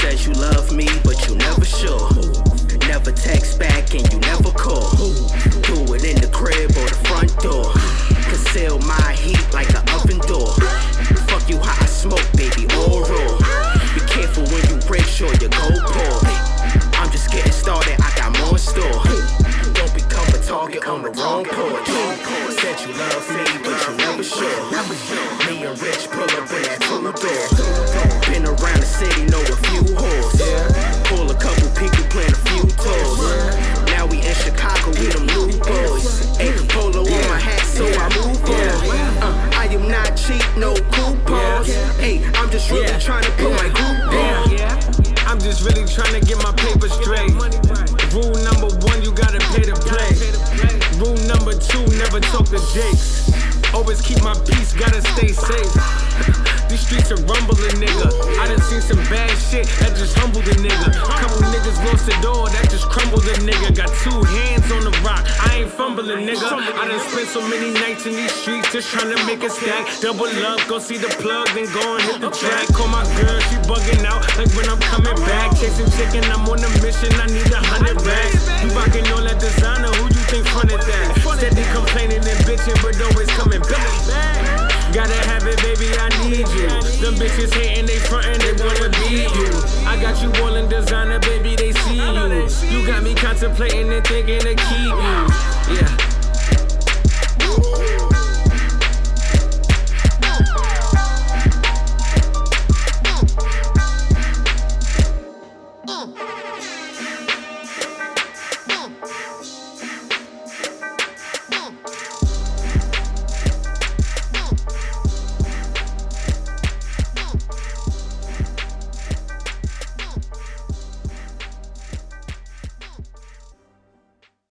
says you love me, but you never. Never text back and you never call. In the crib or the front door. Conceal my heat like an on the wrong porch. Said you love me, but you never sure. Me and Rich pull up in that two door. Been around the city, know a few whores. Pull a couple people, plan a few tours. Now we in Chicago, we them new boys. Hey, polo on my hat, so I move on. Uh, I am not cheap, no coupons. Hey, I'm just really trying to put my group on. I'm just really trying to talk to Jakes. Always keep my peace, gotta stay safe. These streets are rumbling, nigga. I done seen some bad shit that just humbled a nigga. Couple niggas lost the door, that just crumbled a nigga. Got two hands on the rock, I ain't fumbling, nigga. I done spent so many nights in these streets just trying to make a stack. Double up, go see the plug, then go and hit the track. Call my girl, she bugging out like when I'm coming back. Chasing chicken, I'm on a mission, I need complaining and bitching, but always coming back. Gotta have it, baby, I need you. Them bitches hating, they frontin', they wanna be you. I got you all in designer, baby, they see you. You got me contemplating and thinking to keep you.